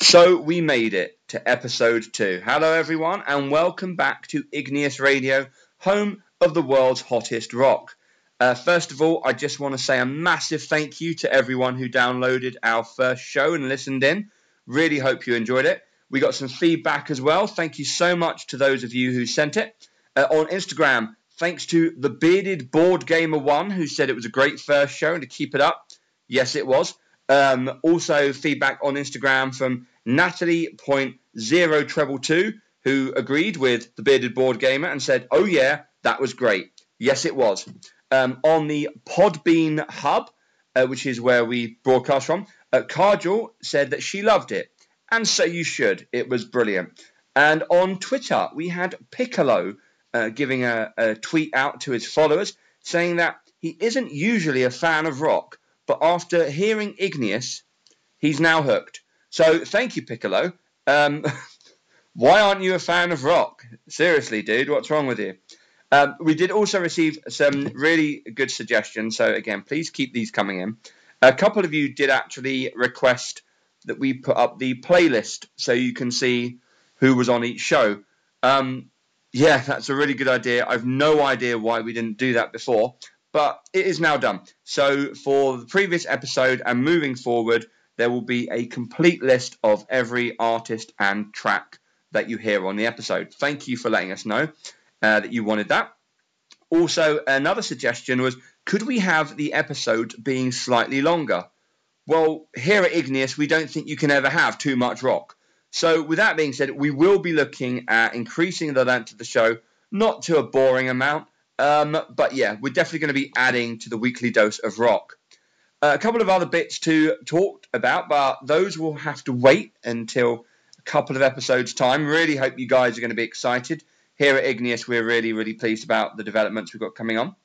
So we made it to episode two. Hello, everyone, and welcome back to Igneous Radio, home of the world's hottest rock. Uh, first of all, I just want to say a massive thank you to everyone who downloaded our first show and listened in. Really hope you enjoyed it. We got some feedback as well. Thank you so much to those of you who sent it. Uh, on Instagram, thanks to the Bearded Board Gamer One, who said it was a great first show and to keep it up. Yes, it was. Um, also, feedback on Instagram from Natalie.0 who agreed with the Bearded Board Gamer and said, Oh, yeah, that was great. Yes, it was. Um, on the Podbean Hub, uh, which is where we broadcast from, uh, said that she loved it. And so you should. It was brilliant. And on Twitter, we had Piccolo uh, giving a, a tweet out to his followers saying that he isn't usually a fan of rock, but after hearing Igneous, he's now hooked. So thank you, Piccolo. Um, why aren't you a fan of rock? Seriously, dude, what's wrong with you? Um, we did also receive some really good suggestions. So again, please keep these coming in. A couple of you did actually request that we put up the playlist so you can see who was on each show. Um, yeah, that's a really good idea. I've no idea why we didn't do that before, but it is now done. So for the previous episode and moving forward, there will be a complete list of every artist and track that you hear on the episode. Thank you for letting us know uh, that you wanted that. Also, another suggestion was could we have the episode being slightly longer? Well, here at Igneous, we don't think you can ever have too much rock. So, with that being said, we will be looking at increasing the length of the show, not to a boring amount, um, but yeah, we're definitely going to be adding to the weekly dose of rock. Uh, a couple of other bits to talk about, but those will have to wait until a couple of episodes' time. Really hope you guys are going to be excited. Here at Igneous, we're really, really pleased about the developments we've got coming on.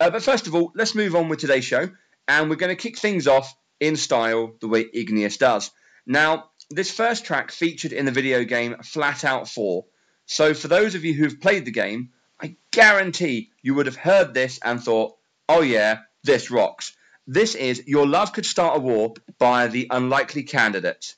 Uh, but first of all, let's move on with today's show, and we're going to kick things off in style the way Igneous does. Now, this first track featured in the video game Flat Out 4. So, for those of you who've played the game, I guarantee you would have heard this and thought, oh yeah, this rocks. This is Your Love Could Start a War by The Unlikely Candidates.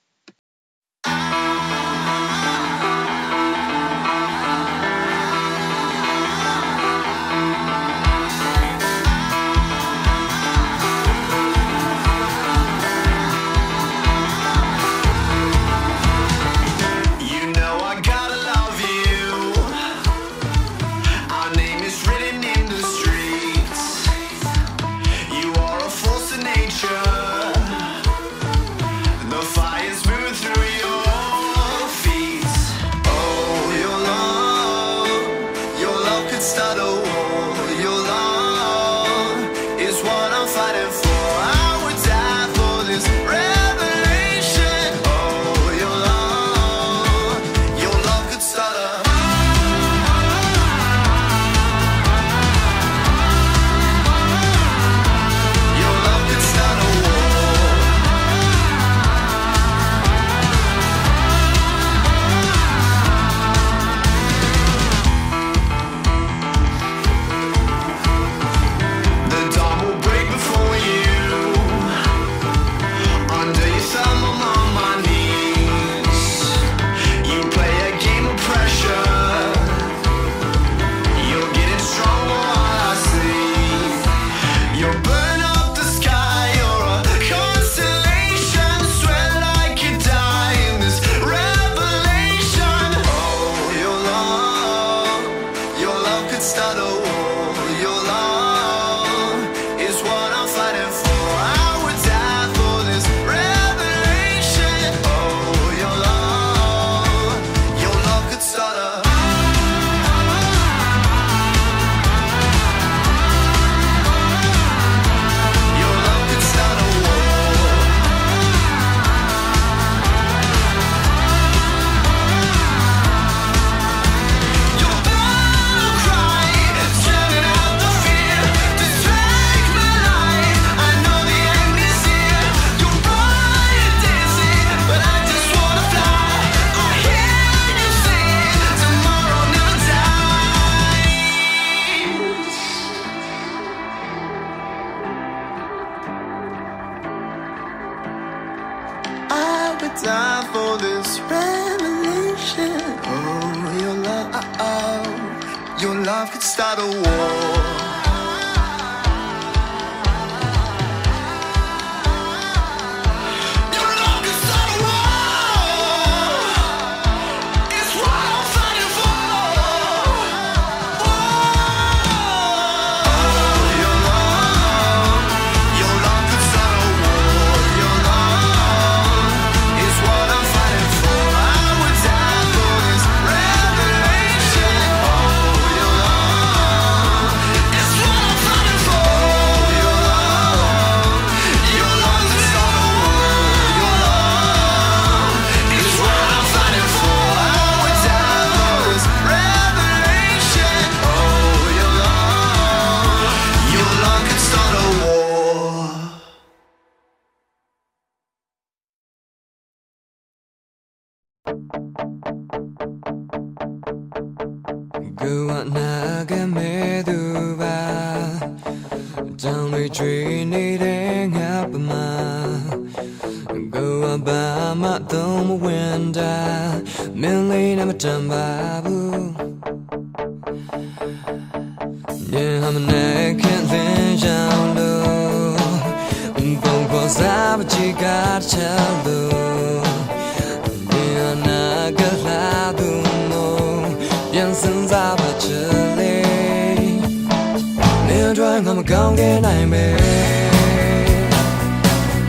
ငါမကောင်းခဲ့နိုင်ပဲ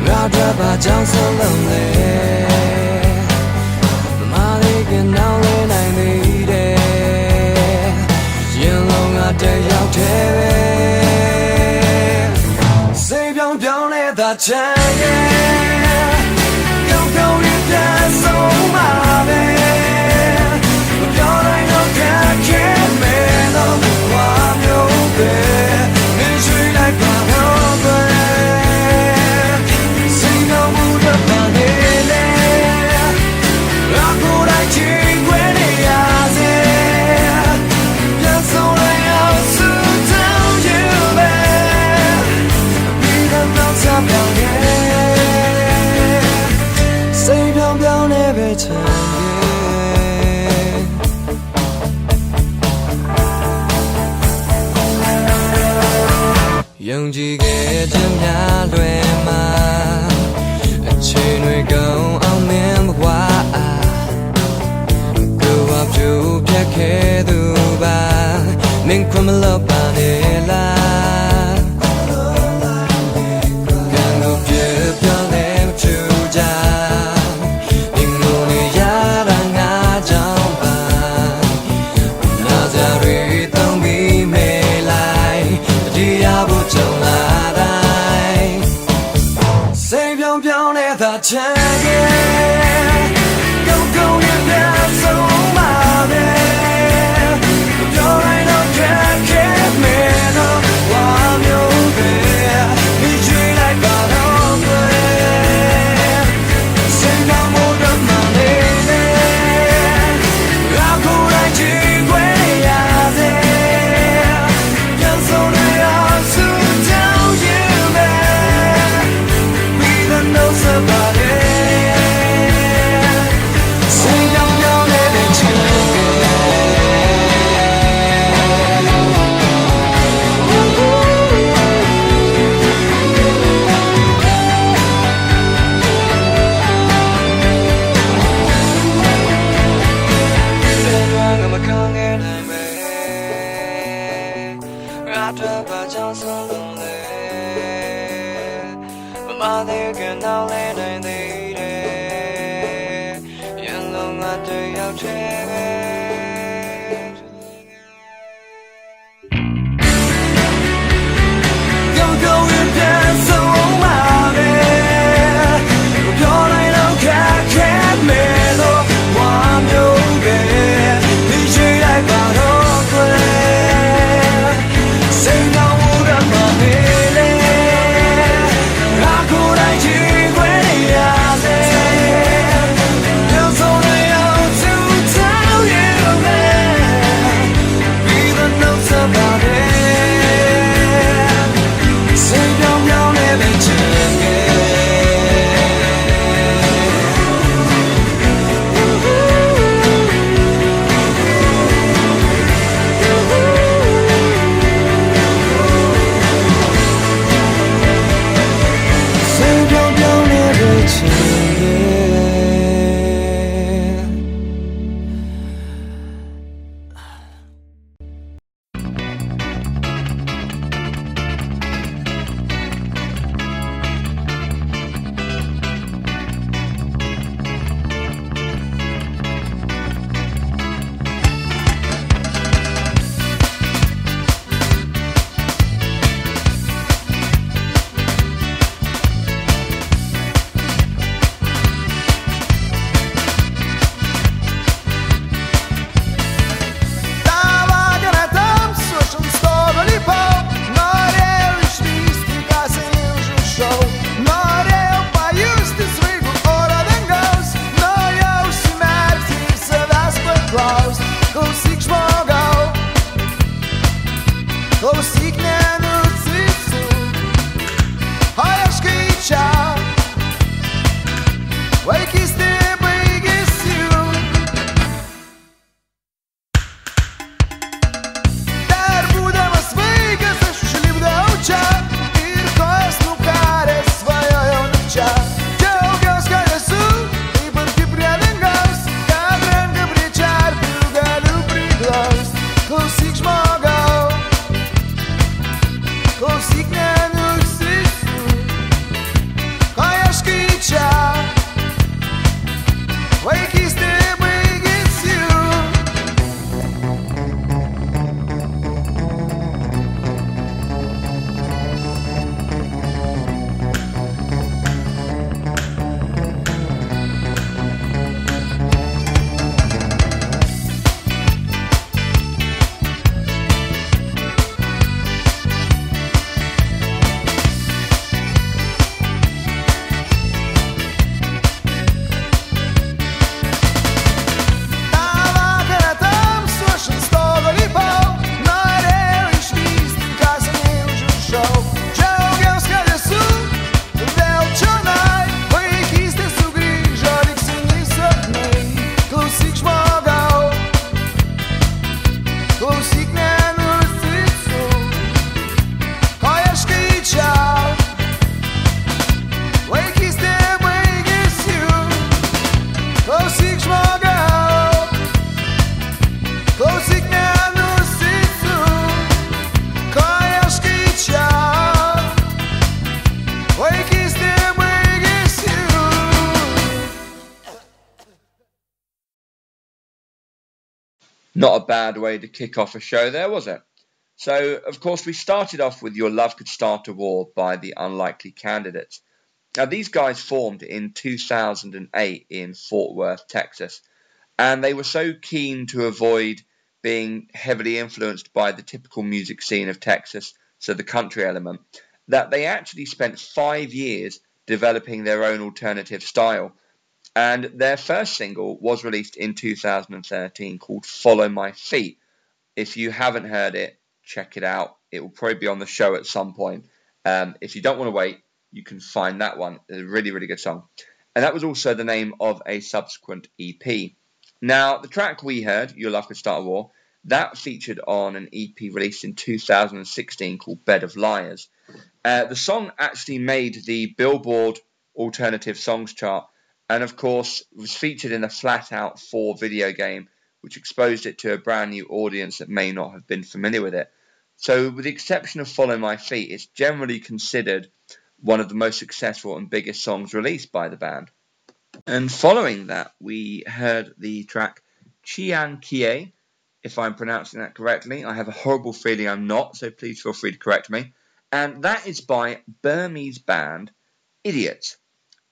ငါတို့ဘာကြောင့်ဆုံးလုံးလဲမလေးကနောင်လဲနိုင်နေတယ်ရင်လုံးကတရောက်တယ်ပဲစိတ်ပြောင်းပြောင်းလဲသာချမ်းရဲ့ကောင်းကောင်းရင်ပြန်ဆုံးမှာပဲမပြောနိုင်တော့ can't make no one know better ုံကြည်ခဲ့ခြင်းများလွယ်မှာအချိန်တွေကုန်အောင်မင်းဘဝကိုယ်ဝပြုပြတ်ခဲ့သူပါမင်းခွင့်မလို့ပါနဲ့ A bad way to kick off a show there, was it? So, of course, we started off with Your Love Could Start a War by the Unlikely Candidates. Now, these guys formed in 2008 in Fort Worth, Texas, and they were so keen to avoid being heavily influenced by the typical music scene of Texas, so the country element, that they actually spent five years developing their own alternative style. And their first single was released in 2013 called Follow My Feet. If you haven't heard it, check it out. It will probably be on the show at some point. Um, if you don't want to wait, you can find that one. It's a really, really good song. And that was also the name of a subsequent EP. Now, the track we heard, Your Love Could Start a War, that featured on an EP released in 2016 called Bed of Liars. Uh, the song actually made the Billboard Alternative Songs chart and, of course, was featured in a Flat Out 4 video game, which exposed it to a brand new audience that may not have been familiar with it. So, with the exception of Follow My Feet, it's generally considered one of the most successful and biggest songs released by the band. And following that, we heard the track Chian Kheh, if I'm pronouncing that correctly. I have a horrible feeling I'm not, so please feel free to correct me. And that is by Burmese band Idiots.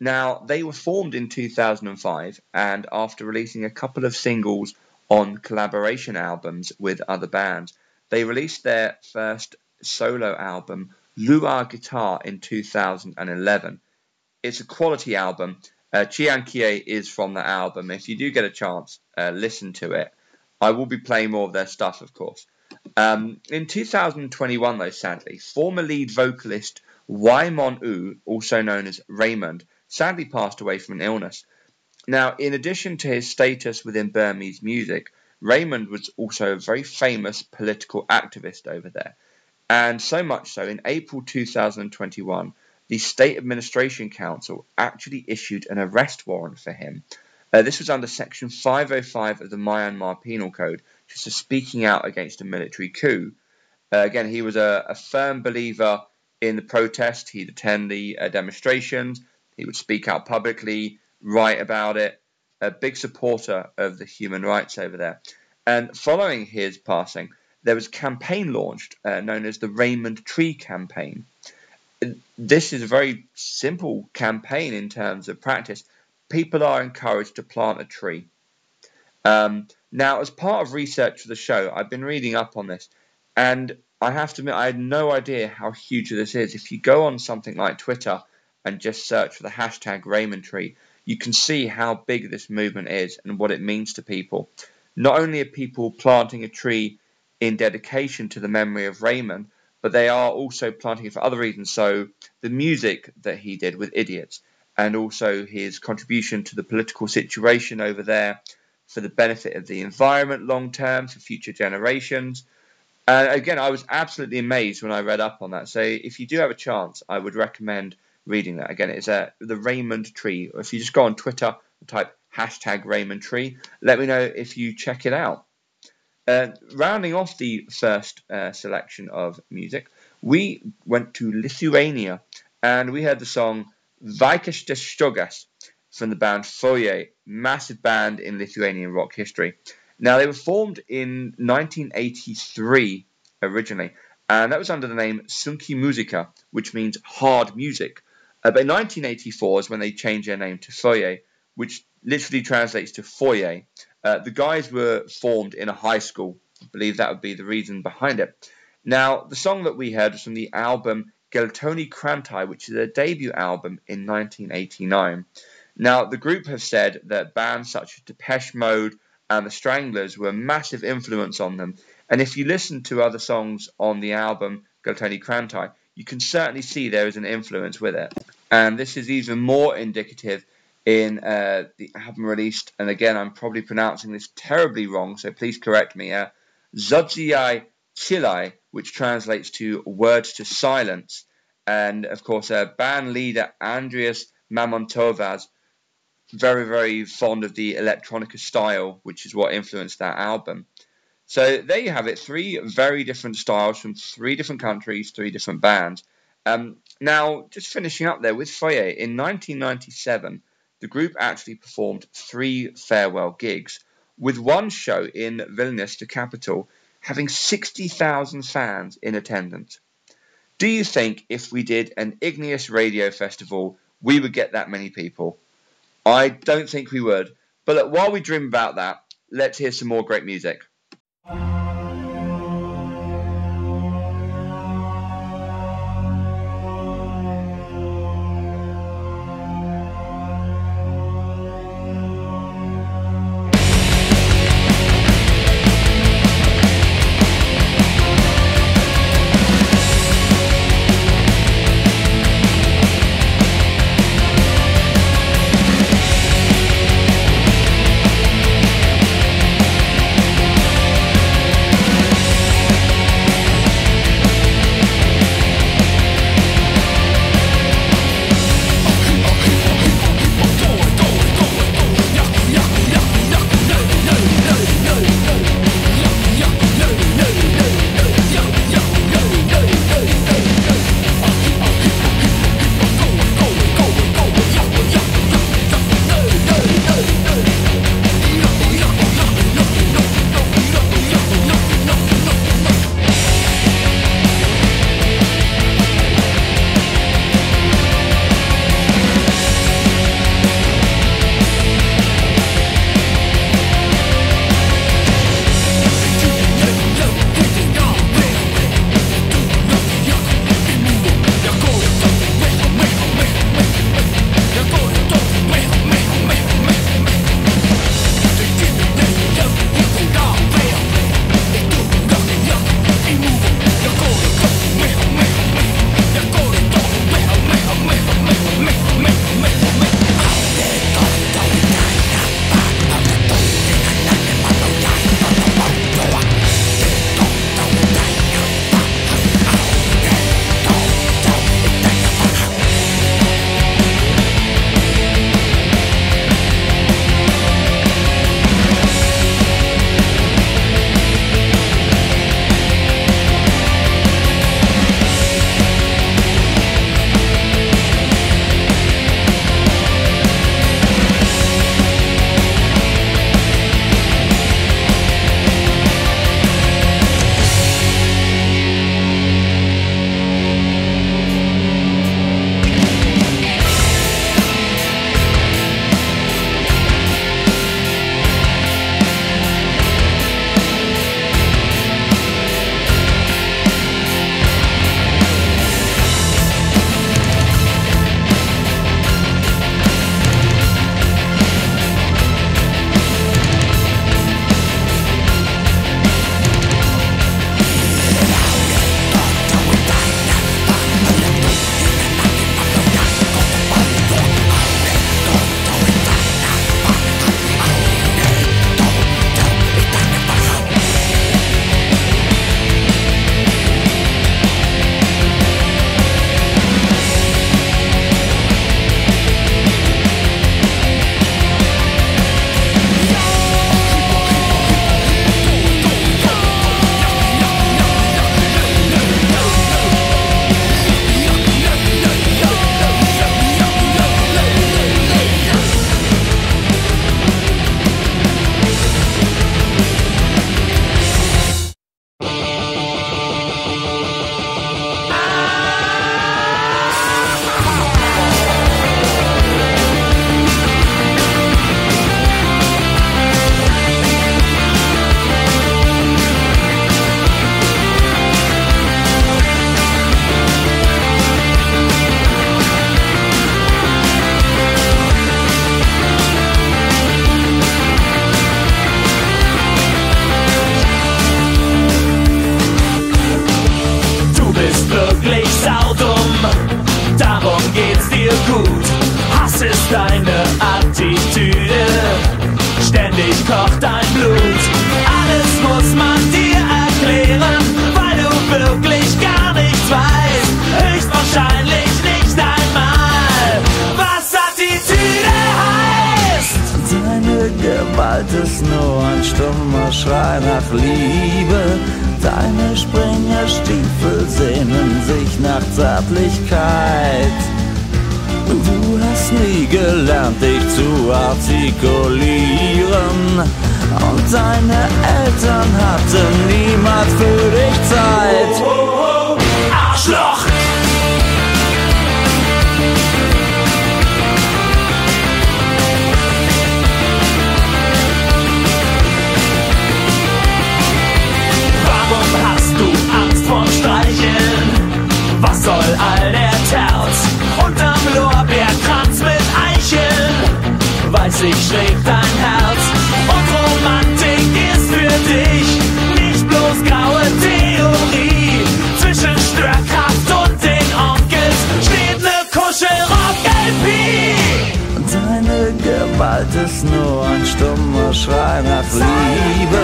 Now, they were formed in 2005, and after releasing a couple of singles on collaboration albums with other bands, they released their first solo album, Luar Guitar, in 2011. It's a quality album. Uh, Chian Kheh is from the album. If you do get a chance, uh, listen to it. I will be playing more of their stuff, of course. Um, in 2021, though, sadly, former lead vocalist Waimon U, also known as Raymond, sadly passed away from an illness. Now, in addition to his status within Burmese music, Raymond was also a very famous political activist over there. And so much so, in April 2021, the State Administration Council actually issued an arrest warrant for him. Uh, this was under Section 505 of the Myanmar Penal Code, just for speaking out against a military coup. Uh, again, he was a, a, firm believer in the protest. He'd attend the uh, demonstrations. He would speak out publicly, write about it. A big supporter of the human rights over there. And following his passing, there was a campaign launched uh, known as the Raymond Tree Campaign. This is a very simple campaign in terms of practice. People are encouraged to plant a tree. Um, now, as part of research for the show, I've been reading up on this, and I have to admit, I had no idea how huge this is. If you go on something like Twitter and just search for the hashtag Raymond Tree, you can see how big this movement is and what it means to people. Not only are people planting a tree in dedication to the memory of Raymond, but they are also planting it for other reasons. So, the music that he did with Idiots, and also his contribution to the political situation over there for the benefit of the environment long term, for future generations. And again, I was absolutely amazed when I read up on that. So, if you do have a chance, I would recommend reading that. Again, it's uh, the Raymond Tree. Or if you just go on Twitter and type hashtag Raymond Tree, let me know if you check it out. Uh, rounding off the first uh, selection of music, we went to Lithuania and we heard the song Vaikystės Stogas from the band Foje, massive band in Lithuanian rock history. Now, they were formed in 1983 originally, and that was under the name Sunki Muzika, which means hard music. Uh, but in 1984 is when they changed their name to Foje, which literally translates to foyer, uh, the guys were formed in a high school. I believe that would be the reason behind it. Now, the song that we heard was from the album Geltoni Krantai, which is their debut album in 1989. Now, the group have said that bands such as Depeche Mode and the Stranglers were a massive influence on them. And if you listen to other songs on the album Geltoni Krantai, you can certainly see there is an influence with it. And this is even more indicative in uh, the album released, and again, I'm probably pronouncing this terribly wrong, so please correct me. Uh, Zodziai Chilai, which translates to words to silence, and of course, uh, band leader Andrius Mamontovas, very, very fond of the electronica style, which is what influenced that album. So there you have it, three very different styles from three different countries, three different bands. Um, now, just finishing up there with Foje, in 1997, the group actually performed three farewell gigs. with one show in Vilnius, the capital, having 60,000 fans in attendance. Do you think if we did an Igneous Radio Festival, we would get that many people? I don't think we would. But look, while we dream about that, let's hear some more great music. Gewalt ist nur ein stummer Schrei nach Liebe.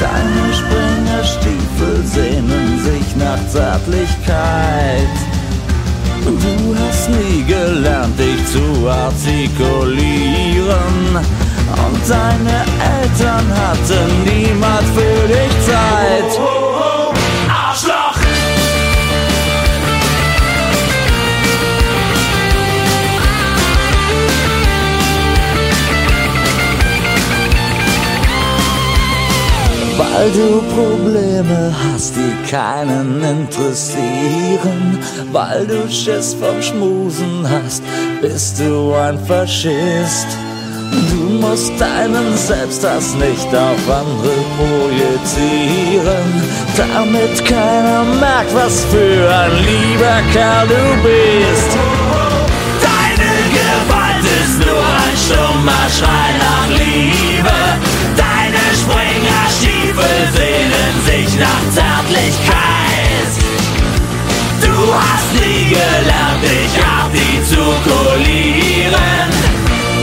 Deine Springerstiefel sehnen sich nach Zärtlichkeit. Du hast nie gelernt, dich zu artikulieren. Und deine Eltern hatten niemals für dich Zeit. Weil du Probleme hast, die keinen interessieren. Weil du Schiss vom Schmusen hast, bist du ein Faschist. Du musst deinen Selbsthass nicht auf andere projizieren, damit keiner merkt, was für ein lieber Kerl du bist. Deine Gewalt ist nur ein stummer Schrei nach Liebe. Übel sehnen sich nach Zärtlichkeit. Du hast nie gelernt, dich hab die zu kolieren.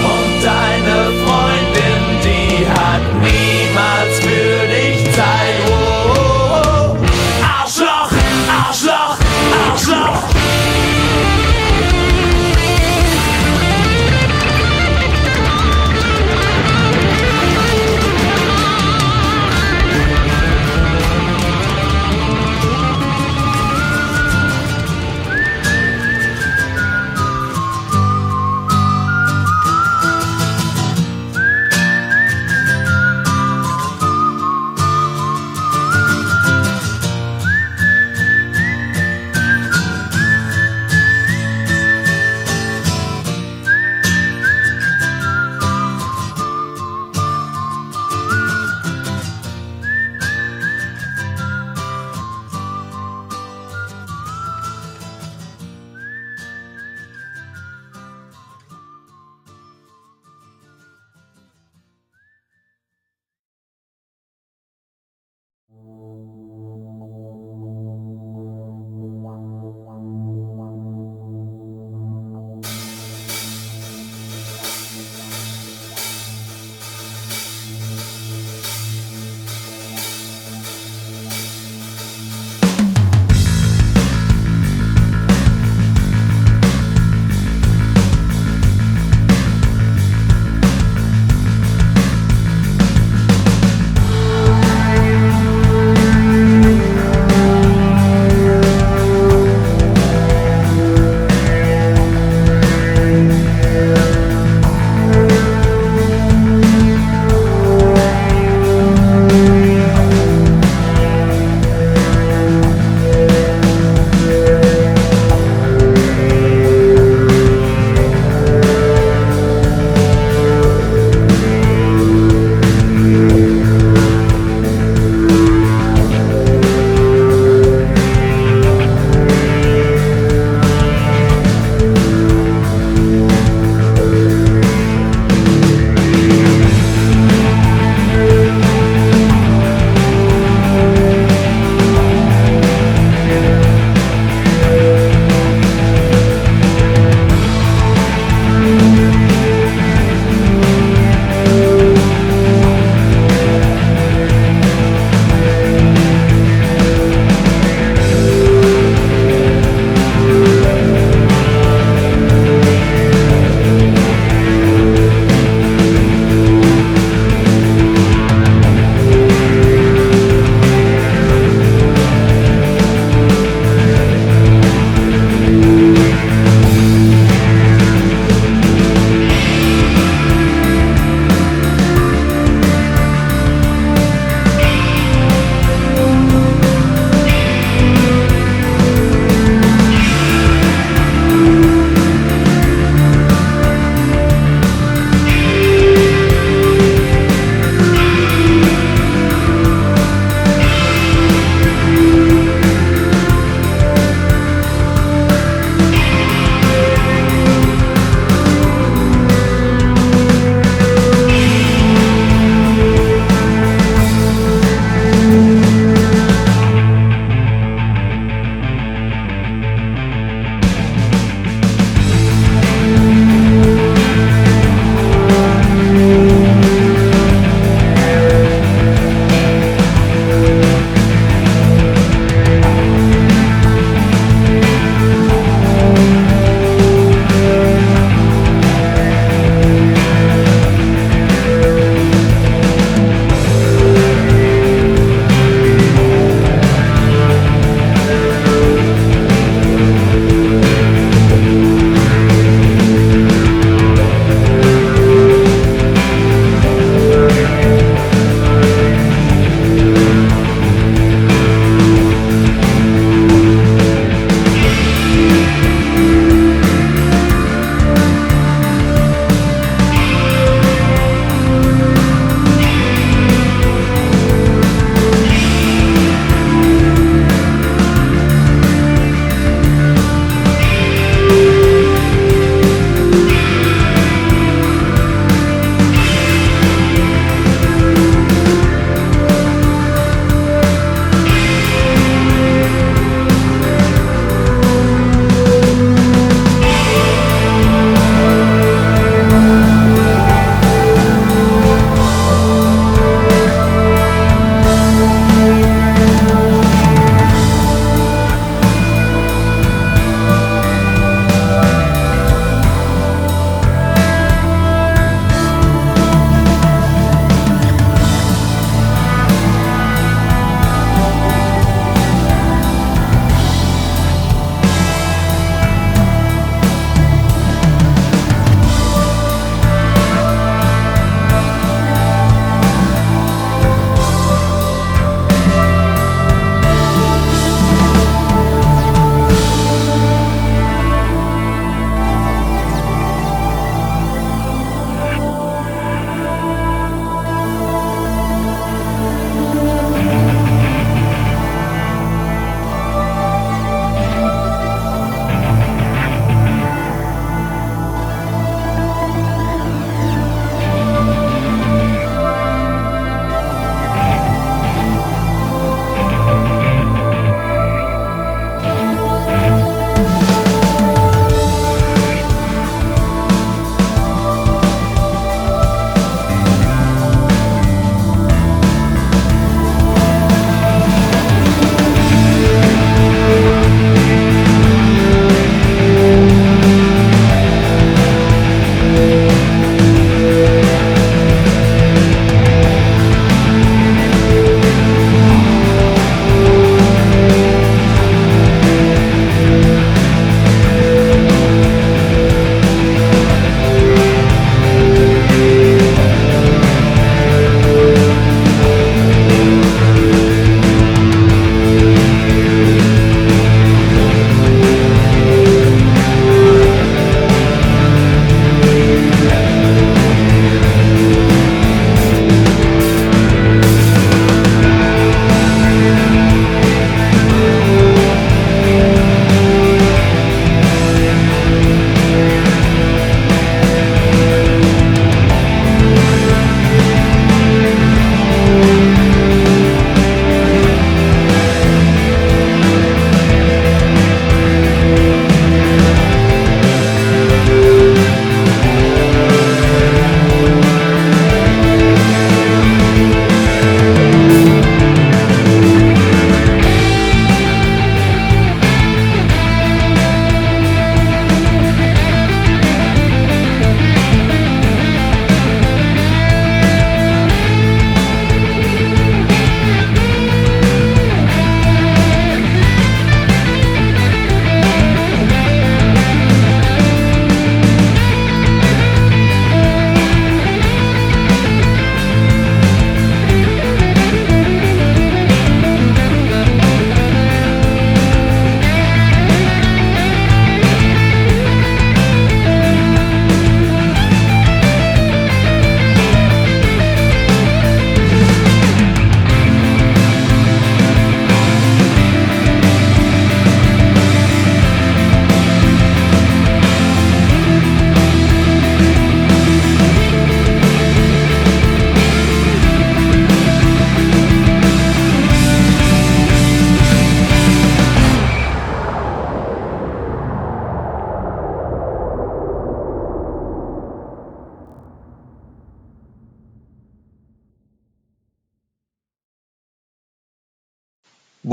Und deine Freunde.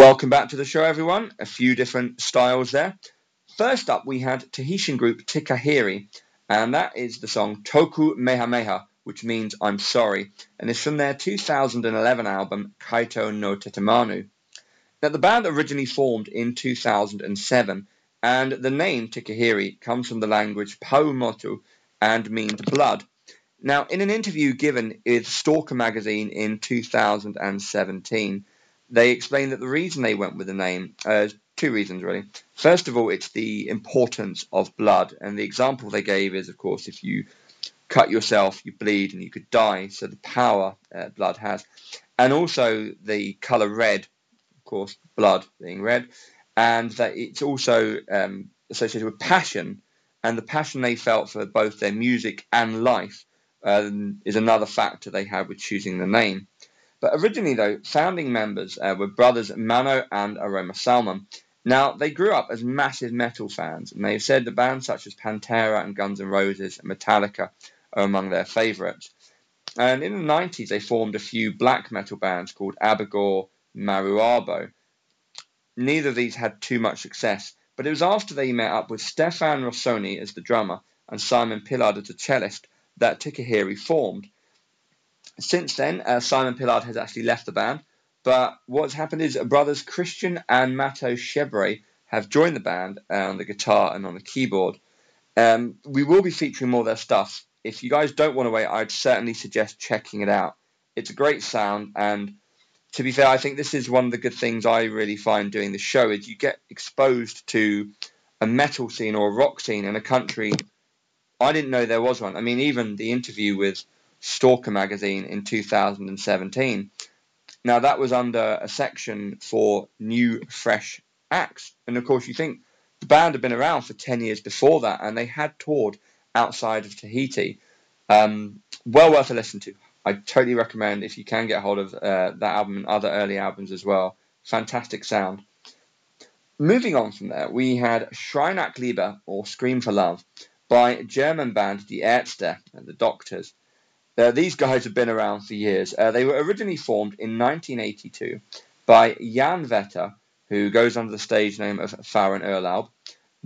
Welcome back to the show, everyone. A few different styles there. First up, we had Tahitian group Tikahiri, and that is the song Toku Mehameha, which means I'm sorry, and is from their 2011 album Kaito no Tetemanu. Now, the band originally formed in 2007, and the name Tikahiri comes from the language Paumotu and means blood. Now, in an interview given with Stalker magazine in 2017, they explained that the reason they went with the name uh, two reasons really. First of all, it's the importance of blood, and the example they gave is, of course, if you cut yourself, you bleed, and you could die. So the power uh, blood has, and also the color red, of course, blood being red, and that it's also um, associated with passion, and the passion they felt for both their music and life um, is another factor they had with choosing the name. But originally, though, founding members uh, were brothers Mano and Aroma Salmon. Now, they grew up as massive metal fans, and they have said that bands such as Pantera and Guns N' Roses and Metallica are among their favourites. And in the 90s, they formed a few black metal bands called Abigor Maruabo. Neither of these had too much success, but it was after they met up with Stefan Rossoni as the drummer and Simon Pillard as the cellist that Tikahiri formed. Since then, uh, Simon Pillard has actually left the band, but what's happened is brothers Christian and Mato Chebre have joined the band uh, on the guitar and on the keyboard. Um, we will be featuring more of their stuff. If you guys don't want to wait, I'd certainly suggest checking it out. It's a great sound, and to be fair, I think this is one of the good things I really find doing the show is you get exposed to a metal scene or a rock scene in a country. I didn't know there was one. I mean, even the interview with Stalker magazine in 2017. Now that was under a section for new, fresh acts, and of course you think the band had been around for 10 years before that, and they had toured outside of Tahiti. Um, well worth a listen to. I totally recommend if you can get hold of uh, that album and other early albums as well. Fantastic sound. Moving on from there, we had Schrei nach Liebe or Scream for Love by German band Die Ärzte and the Doctors. Uh, these guys have been around for years. Uh, they were originally formed in 1982 by Jan Vetter, who goes under the stage name of Farin Urlaub,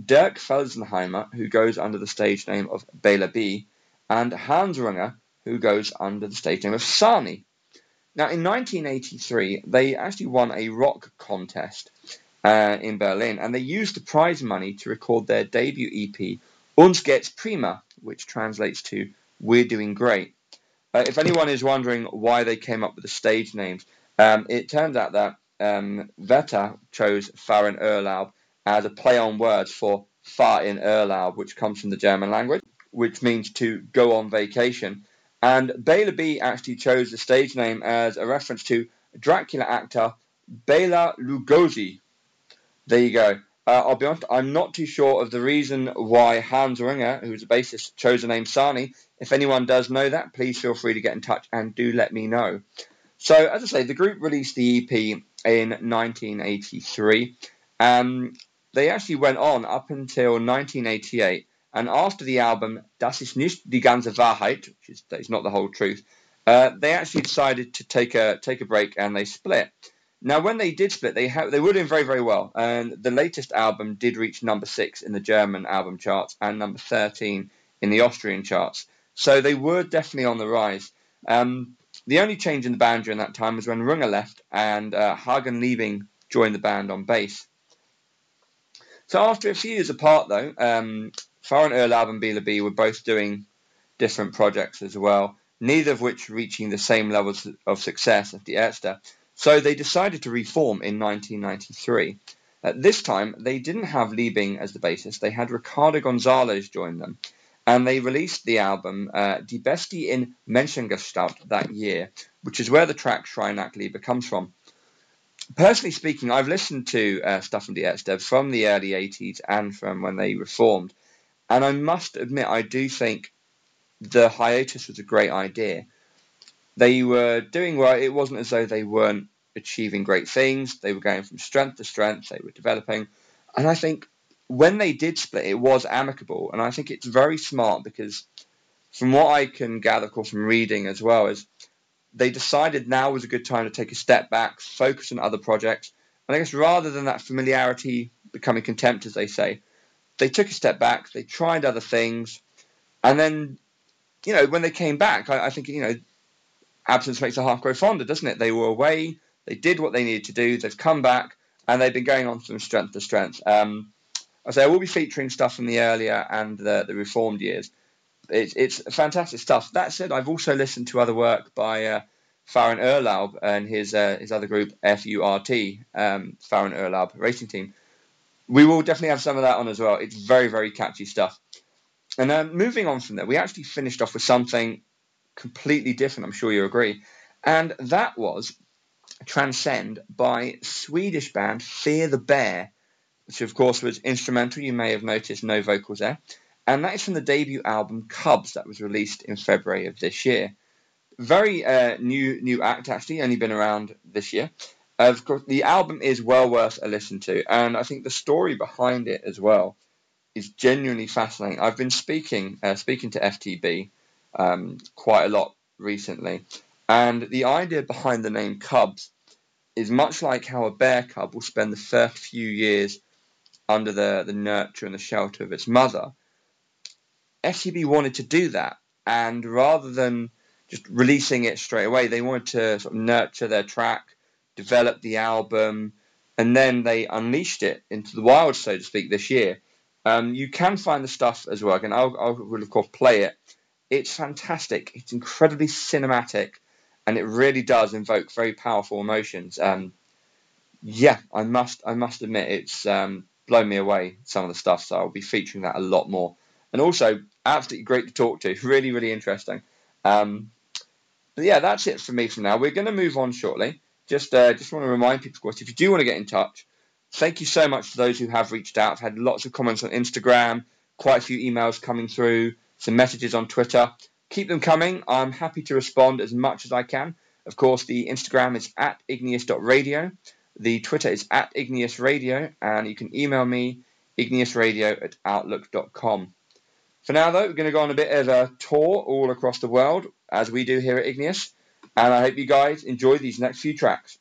Dirk Felsenheimer, who goes under the stage name of Bela B, and Hans Runger, who goes under the stage name of Sani. Now, in 1983, they actually won a rock contest uh, in Berlin, and they used the prize money to record their debut EP, Uns geht's prima, which translates to We're Doing Great. Uh, if anyone is wondering why they came up with the stage names, um, it turns out that um, chose Farin Urlaub as a play on words for Fahr in Urlaub, which comes from the German language, which means to go on vacation. And Bela B actually chose the stage name as a reference to Dracula actor Bela Lugosi. There you go. Uh, I'll be honest, I'm not too sure of the reason why Hans Ringer, who's a bassist, chose the name Sani. If anyone does know that, please feel free to get in touch and do let me know. So, as I say, the group released the EP in 1983. Um, they actually went on up until 1988, and after the album Das ist nicht die ganze Wahrheit, which is, is not the whole truth, uh, they actually decided to take a take a break and they split. Now, when they did split, they ha- they were doing very very well, and the latest album did reach number six in the German album charts and number 13 in the Austrian charts. So they were definitely on the rise. Um, the only change in the band during that time was when Runger left and uh, Hagen Liebing joined the band on bass. So after a few years apart, though, um, Farin Urlaub and Bela B were both doing different projects as well, neither of which reaching the same levels of success as the Ärzte. So they decided to reform in 1993. At this time, they didn't have Liebing as the bassist, they had Ricardo Gonzalez join them, and they released the album uh, Die Bestie in Menschengestalt that year, which is where the track Schrei nach Liebe comes from. Personally speaking, I've listened to uh, stuff from the Ärzte from the early 80s and from when they reformed, and I must admit, I do think the hiatus was a great idea. They were doing well. It wasn't as though they weren't achieving great things. They were going from strength to strength. They were developing. And I think when they did split, it was amicable. And I think it's very smart because from what I can gather, of course, from reading as well, is they decided now was a good time to take a step back, focus on other projects, And I guess rather than that familiarity becoming contempt, as they say, they took a step back, they tried other things, and then, you know, when they came back, I, I think, you know, absence makes the heart grow fonder, doesn't it? They were away, they did what they needed to do, they've come back, and they've been going on from strength to strength. Um, I say I will be featuring stuff from the earlier and the, the reformed years. It's, it's fantastic stuff. That said, I've also listened to other work by uh, Farin Urlaub and his uh, his other group FURT, um, Farin Urlaub Racing Team. We will definitely have some of that on as well. It's very very catchy stuff. And then moving on from there, we actually finished off with something completely different. I'm sure you agree, and that was Transcend by Swedish band Fear the Bear, which of course was instrumental. You may have noticed no vocals there. And that is from the debut album Cubs that was released in February of this year. Very uh, new new act actually, only been around this year. Of course, the album is well worth a listen to, and I think the story behind it as well is genuinely fascinating. I've been speaking uh, speaking to FTB um, quite a lot recently, and the idea behind the name Cubs is much like how a bear cub will spend the first few years under the, the nurture and the shelter of its mother. FTB wanted to do that, and rather than just releasing it straight away, they wanted to sort of nurture their track, develop the album, and then they unleashed it into the wild, so to speak, this year. Um, you can find the stuff as well, and I'll, I will of course play it. It's fantastic. It's incredibly cinematic, and it really does invoke very powerful emotions. Um, yeah, I must I must admit it's um, blown me away some of the stuff. So I'll be featuring that a lot more, and also absolutely great to talk to. Really really interesting. Um, but yeah, that's it for me for now. We're going to move on shortly. Just uh, just want to remind people, of course, if you do want to get in touch, thank you so much to those who have reached out. I've had lots of comments on Instagram, quite a few emails coming through, some messages on Twitter. Keep them coming. I'm happy to respond as much as I can. Of course, the Instagram is at igneous.radio. The Twitter is at Igneous Radio, and you can email me, igneousradio at outlook.com. For now, though, we're going to go on a bit of a tour all across the world, as we do here at Igneous, and I hope you guys enjoy these next few tracks.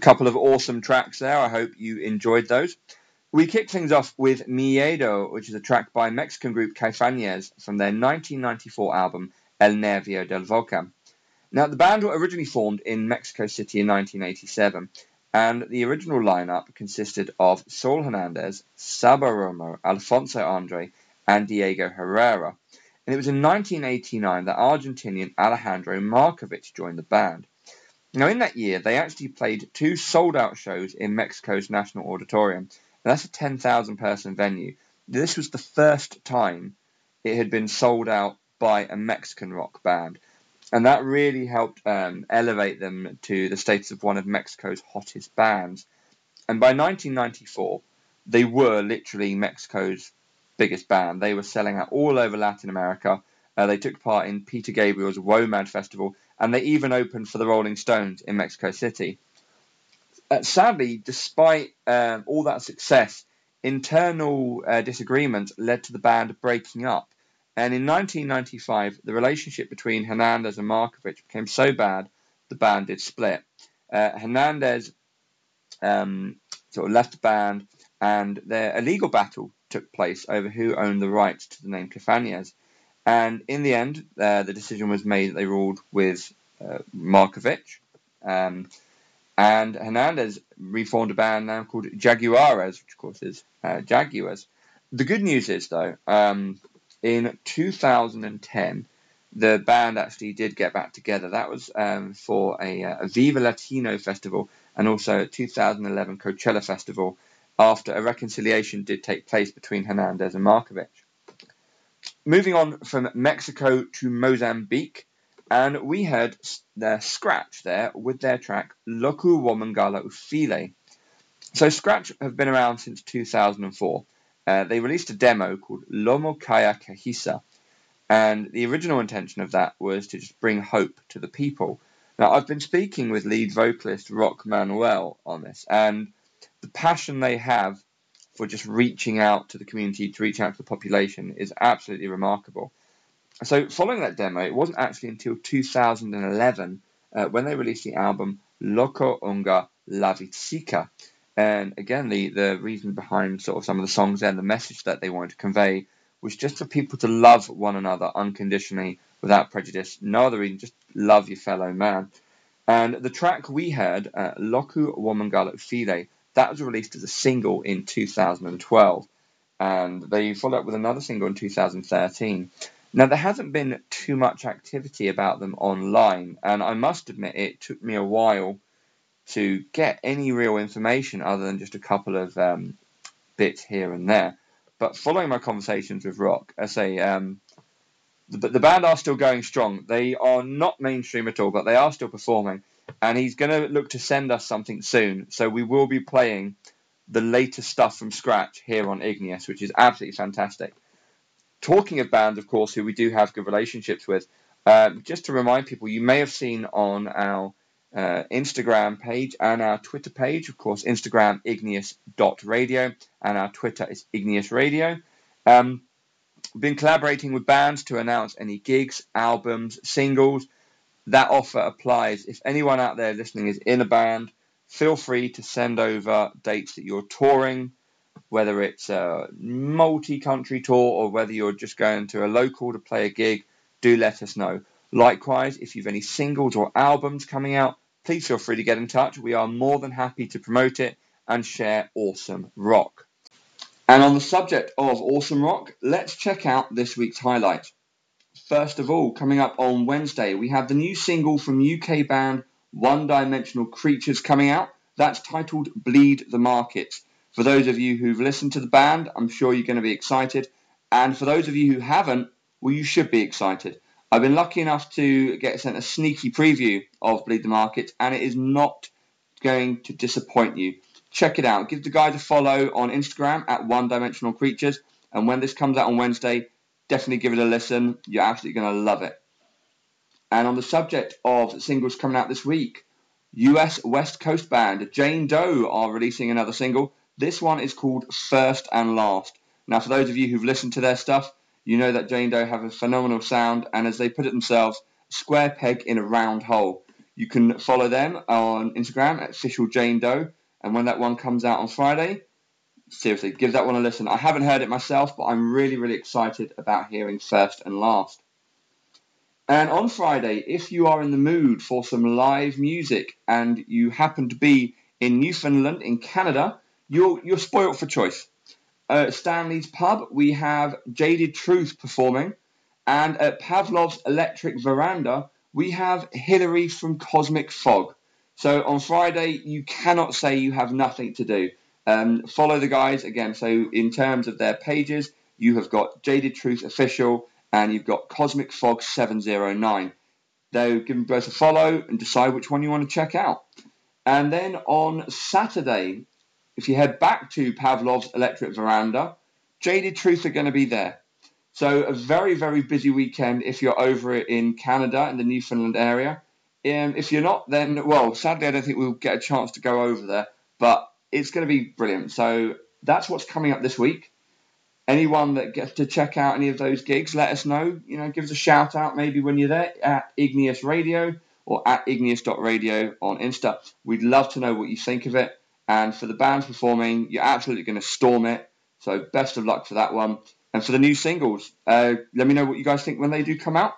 Couple of awesome tracks there. I hope you enjoyed those. We kick things off with Miedo, which is a track by Mexican group Caifanes from their 1994 album El Nervio del Volcan. Now, the band were originally formed in Mexico City in 1987, and the original lineup consisted of Saul Hernandez, Sabo Romo, Alfonso Andre, and Diego Herrera. And it was in 1989 that Argentinian Alejandro Marcovich joined the band. Now, in that year, they actually played two sold out shows in Mexico's National Auditorium. And that's a 10,000 person venue. This was the first time it had been sold out by a Mexican rock band. And that really helped um, elevate them to the status of one of Mexico's hottest bands. And by 1994, they were literally Mexico's biggest band. They were selling out all over Latin America. Uh, they took part in Peter Gabriel's WOMAD festival, and they even opened for the Rolling Stones in Mexico City. Uh, sadly, despite um, all that success, internal uh, disagreements led to the band breaking up. And in 1995, the relationship between Hernandez and Marcovich became so bad, the band did split. Uh, Hernandez um, sort of left the band, and their a legal battle took place over who owned the rights to the name Caifanes. And in the end, uh, the decision was made that they ruled with uh, Marcovich. Um, and Hernandez reformed a band now called Jaguares, which of course is uh, Jaguars. The good news is, though, um, in 2010, the band actually did get back together. That was um, for a, a Viva Latino festival and also a 2011 Coachella festival after a reconciliation did take place between Hernandez and Marcovich. Moving on from Mexico to Mozambique, and we heard their Scratch there with their track Loku Womangala Ufile. So Scratch have been around since 2004. Uh, they released a demo called Lomo Kaya Kahisa, and the original intention of that was to just bring hope to the people. Now, I've been speaking with lead vocalist Rock Manuel on this, and the passion they have for just reaching out to the community, to reach out to the population, is absolutely remarkable. So, following that demo, it wasn't actually until 2011 uh, when they released the album Loco Unga La Vitsica. And again, the, the reason behind sort of some of the songs there and the message that they wanted to convey was just for people to love one another unconditionally without prejudice. No other reason, just love your fellow man. And the track we heard, uh, Loku Womangala Ufile, that was released as a single in 2012. And they followed up with another single in 2013. Now, there hasn't been too much activity about them online, and I must admit it took me a while to get any real information other than just a couple of um, bits here and there. But following my conversations with Rock, I say um, the, the band are still going strong. They are not mainstream at all, but they are still performing. And he's going to look to send us something soon. So we will be playing the latest stuff from scratch here on Igneous, which is absolutely fantastic. Talking of bands, of course, who we do have good relationships with, um, just to remind people, you may have seen on our uh, Instagram page and our Twitter page, of course, Instagram igneous.radio and our Twitter is igneous radio. Um, we've been collaborating with bands to announce any gigs, albums, singles. That offer applies. If anyone out there listening is in a band, feel free to send over dates that you're touring, whether it's a multi country tour or whether you're just going to a local to play a gig, do let us know. Likewise, if you've any singles or albums coming out, please feel free to get in touch. We are more than happy to promote it and share awesome rock. And on the subject of awesome rock, let's check out this week's highlight. First of all, coming up on Wednesday, we have the new single from UK band One Dimensional Creatures coming out. That's titled Bleed the Markets. For those of you who've listened to the band, I'm sure you're going to be excited. And for those of you who haven't, well, you should be excited. I've been lucky enough to get sent a sneaky preview of Bleed the Market, and it is not going to disappoint you. Check it out. Give the guys a follow on Instagram at One Dimensional Creatures, and when this comes out on Wednesday, definitely give it a listen. You're absolutely going to love it. And on the subject of singles coming out this week, US West Coast band Jane Doe are releasing another single. This one is called First and Last. Now, for those of you who've listened to their stuff, you know that Jane Doe have a phenomenal sound, and as they put it themselves, square peg in a round hole. You can follow them on Instagram at official Jane Doe. And when that one comes out on Friday, seriously, give that one a listen. I haven't heard it myself, but I'm really, really excited about hearing First and Last. And on Friday, if you are in the mood for some live music and you happen to be in Newfoundland, in Canada, you're, you're spoilt for choice. Uh, Stanley's Pub, we have Jaded Truth performing. And at Pavlov's Electric Veranda, we have Hillary from Cosmic Fog. So on Friday, you cannot say you have nothing to do. Um, follow the guys again. So in terms of their pages, you have got Jaded Truth Official and you've got Cosmic Fog 709. They'll give them both a follow and decide which one you want to check out. And then on Saturday, if you head back to Pavlov's Electric Veranda, Jaded Truth are going to be there. So a very, very busy weekend if you're over in Canada in the Newfoundland area. Um, if you're not, then, well, sadly, I don't think we'll get a chance to go over there, but it's going to be brilliant. So that's what's coming up this week. Anyone that gets to check out any of those gigs, let us know. You know, give us a shout out maybe when you're there at Igneous Radio or at igneous.radio on Insta. We'd love to know what you think of it. And for the bands performing, you're absolutely going to storm it. So best of luck for that one. And for the new singles, uh, let me know what you guys think when they do come out.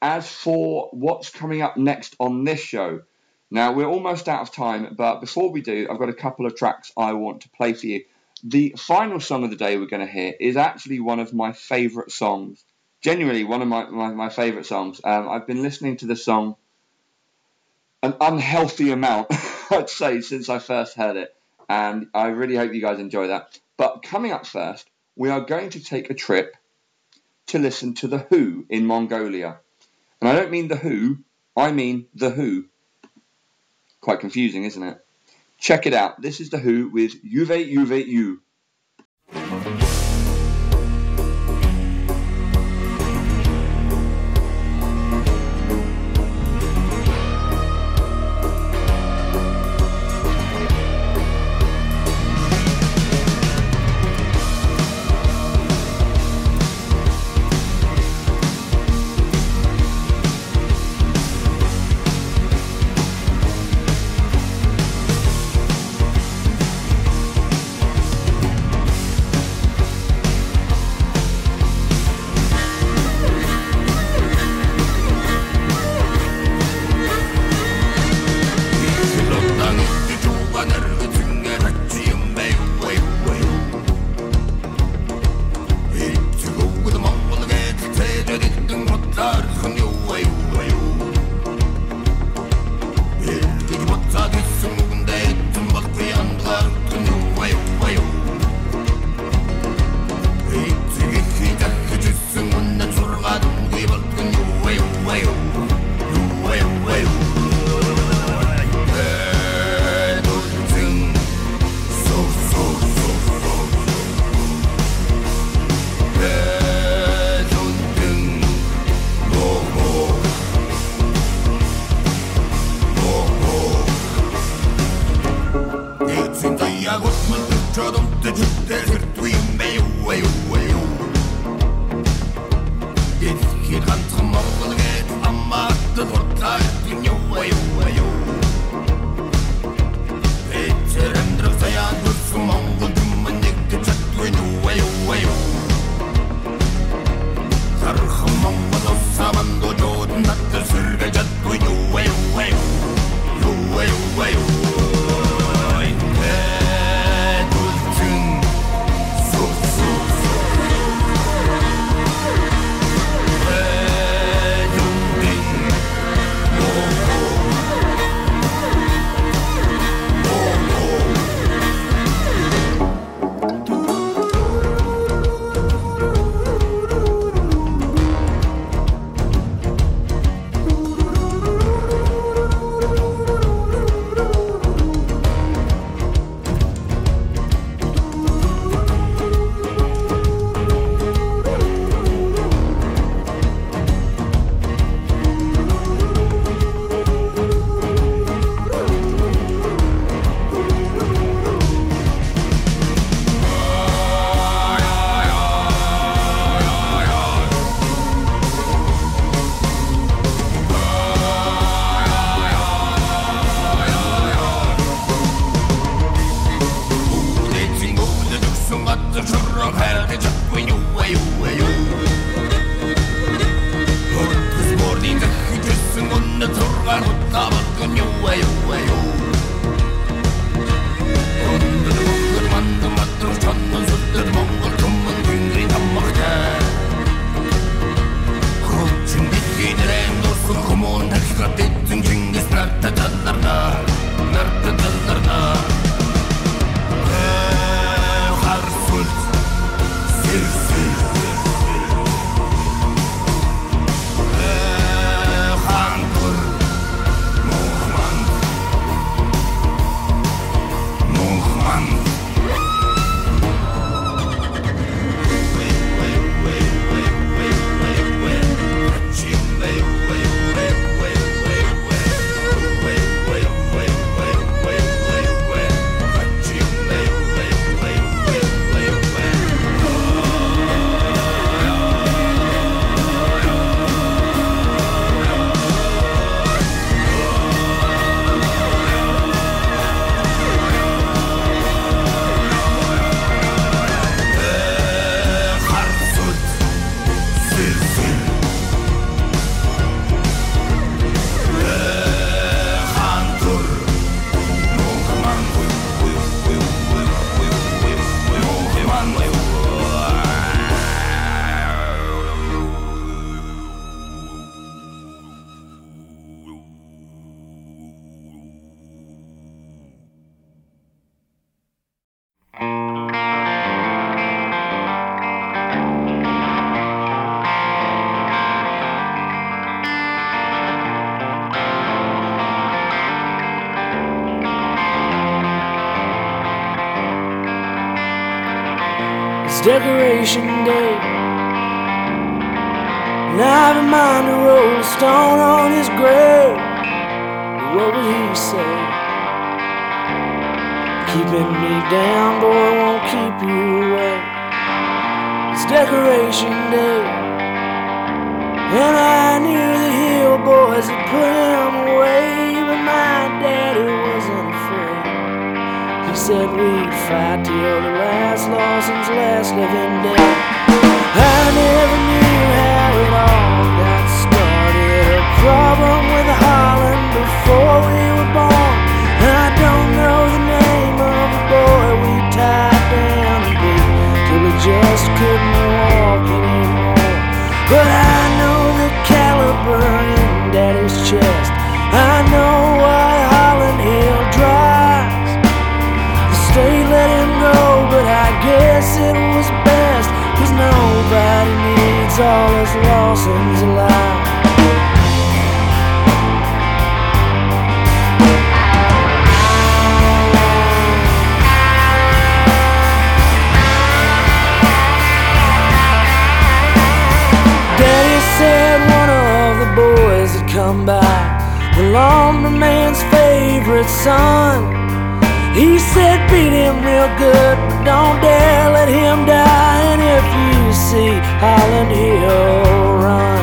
As for what's coming up next on this show, now we're almost out of time, but before we do, I've got a couple of tracks I want to play for you. The final song of the day we're going to hear is actually one of my favourite songs. Genuinely, one of my, my, my favourite songs. Um, I've been listening to this song an unhealthy amount, I'd say, since I first heard it. And I really hope you guys enjoy that. But coming up first, we are going to take a trip to listen to The HU in Mongolia. And I don't mean The Who, I mean The HU. Quite confusing, isn't it? Check it out. This is The HU with Juve Juve U. say? Keeping me down, boy, won't keep you away. It's decoration day. And I knew the hill boys had put him away, but my daddy wasn't afraid. He said we'd fight till the last Lawson's last living day. I never knew how it all got started. A problem with Holland before we were born. I don't know the name of the boy we tied down be till he just couldn't walk anymore. But I know the caliber in Daddy's chest. I know why Holland Hill drives. The state let him go, but I guess it was best. Cause nobody needs all his Lawsons alive. Come by, the lumberman's favorite son. He said, beat him real good, but don't dare let him die. And if you see Holland Hill run,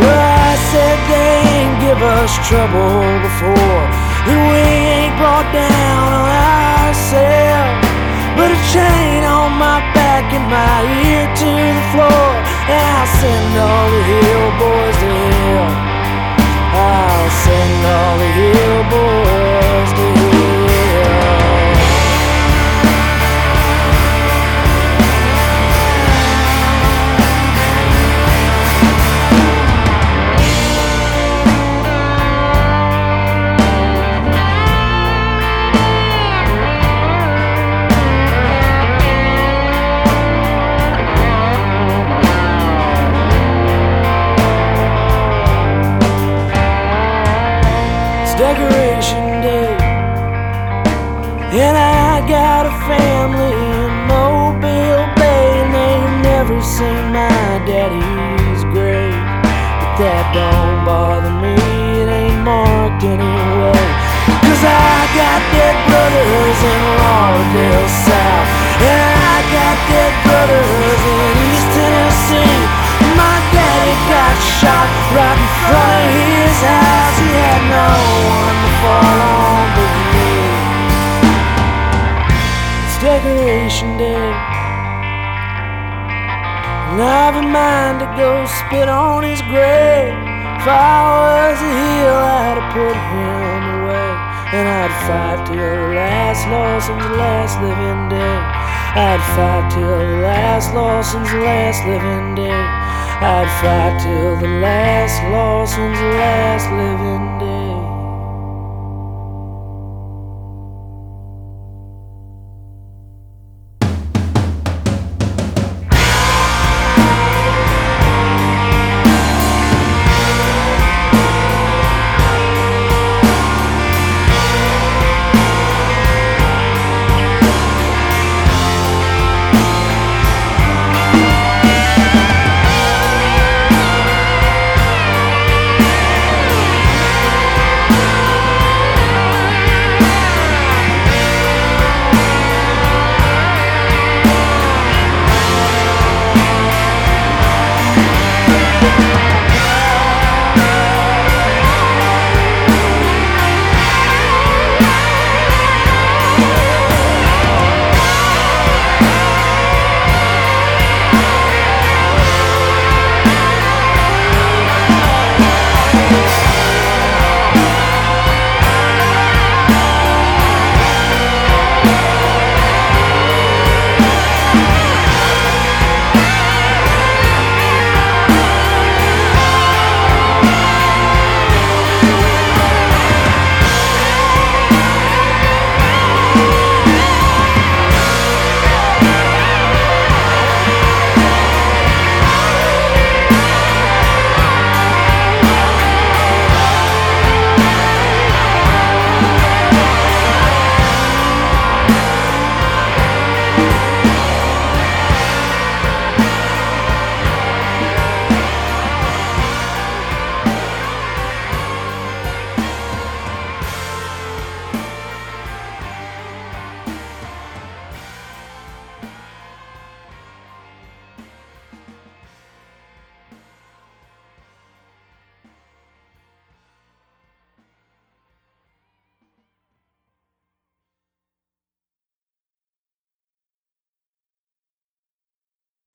well, I said they ain't give us trouble before, and we ain't brought down on ourselves. But a chain on my back and my ear to the floor, and I'll send all the hill boys to hell. I'll send all the hill boys decoration day. And I got a family in Mobile Bay, and they've never seen my daddy's grave. But that don't bother me, it ain't marked anyway. Cause I got dead brothers in Lauderdale South, and I got dead brothers in East Tennessee. My got shot right in front of his house. He had no one to fall on but me. It's decoration day. And I've a mind to go spit on his grave. If I was a heel, I'd have put him away. And I'd fight till the last Lawson's last living day. I'd fight till the last Lawson's last living day. I'd fight till the last Lawson's last living day.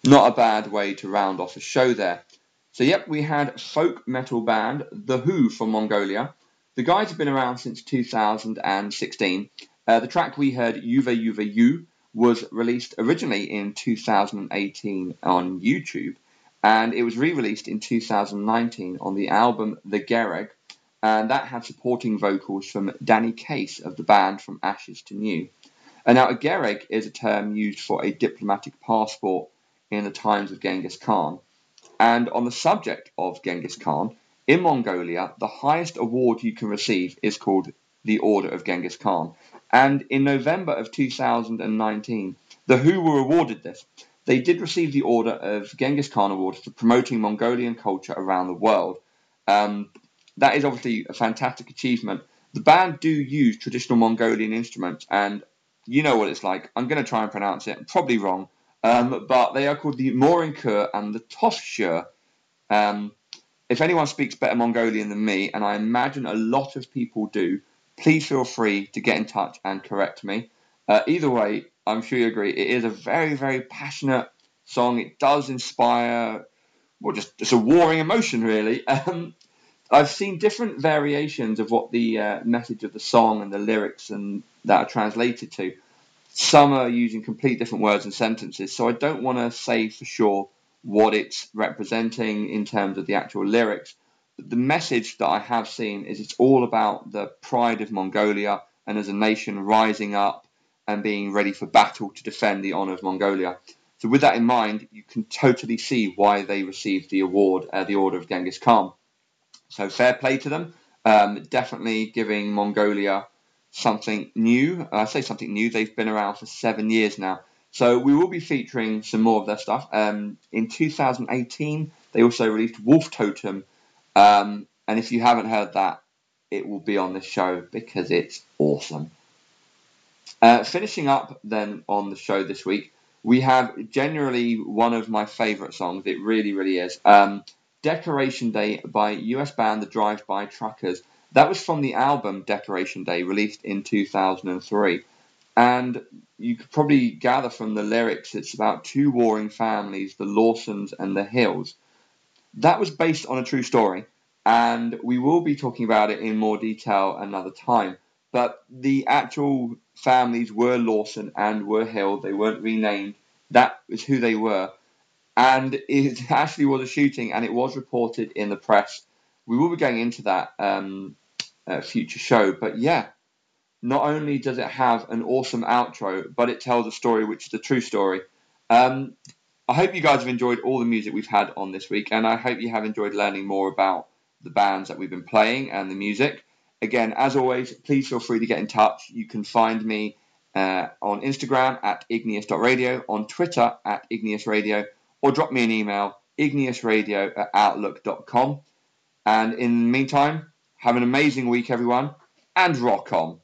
Not a bad way to round off a show there. So, yep, we had folk metal band The HU from Mongolia. The guys have been around since 2016. Uh, the track we heard, Yuva Yuve Yu, was released originally in 2018 on YouTube, and it was re released in 2019 on the album The Gereg, and that had supporting vocals from Danny Case of the band From Ashes to New. And now, a Gereg is a term used for a diplomatic passport in the times of Genghis Khan. And on the subject of Genghis Khan, in Mongolia, the highest award you can receive is called the Order of Genghis Khan. And in November of 2019, the HU were awarded this. They did receive the Order of Genghis Khan Award for promoting Mongolian culture around the world. Um, that is obviously a fantastic achievement. The band do use traditional Mongolian instruments, and you know what it's like. I'm going to try and pronounce it, probably wrong, um, but they are called the Morin khuur and the Toshshur. Um, if anyone speaks better Mongolian than me, and I imagine a lot of people do, please feel free to get in touch and correct me. Uh, either way, I'm sure you agree, it is a very, very passionate song. It does inspire, well, just, just a warring emotion, really. Um, I've seen different variations of what the uh, message of the song and the lyrics and that are translated to. Some are using complete different words and sentences, so I don't want to say for sure what it's representing in terms of the actual lyrics. But the message that I have seen is it's all about the pride of Mongolia and as a nation rising up and being ready for battle to defend the honour of Mongolia. So, with that in mind, you can totally see why they received the award, uh, the Order of Genghis Khan. So, fair play to them. Um, definitely giving Mongolia something new. I say something new, they've been around for seven years now. So, we will be featuring some more of their stuff. Um, in 2018, they also released Wolf Totem. Um, and if you haven't heard that, it will be on the show because it's awesome. Uh, finishing up then on the show this week, we have generally one of my favourite songs. It really, really is. Um, Decoration Day by US band The Drive By Truckers. That was from the album Decoration Day, released in 2003. And you could probably gather from the lyrics it's about two warring families, the Lawsons and the Hills. That was based on a true story, and we will be talking about it in more detail another time. But the actual families were Lawson and were Hill. They weren't renamed. That is who they were. And it actually was a shooting, and it was reported in the press. We will be going into that um, uh, future show. But yeah, not only does it have an awesome outro, but it tells a story which is a true story. Um, I hope you guys have enjoyed all the music we've had on this week, and I hope you have enjoyed learning more about the bands that we've been playing and the music. Again, as always, please feel free to get in touch. You can find me uh, on Instagram at igneous.radio, on Twitter at igneousradio, or drop me an email, igneousradio at outlook.com. And in the meantime, have an amazing week, everyone, and rock on.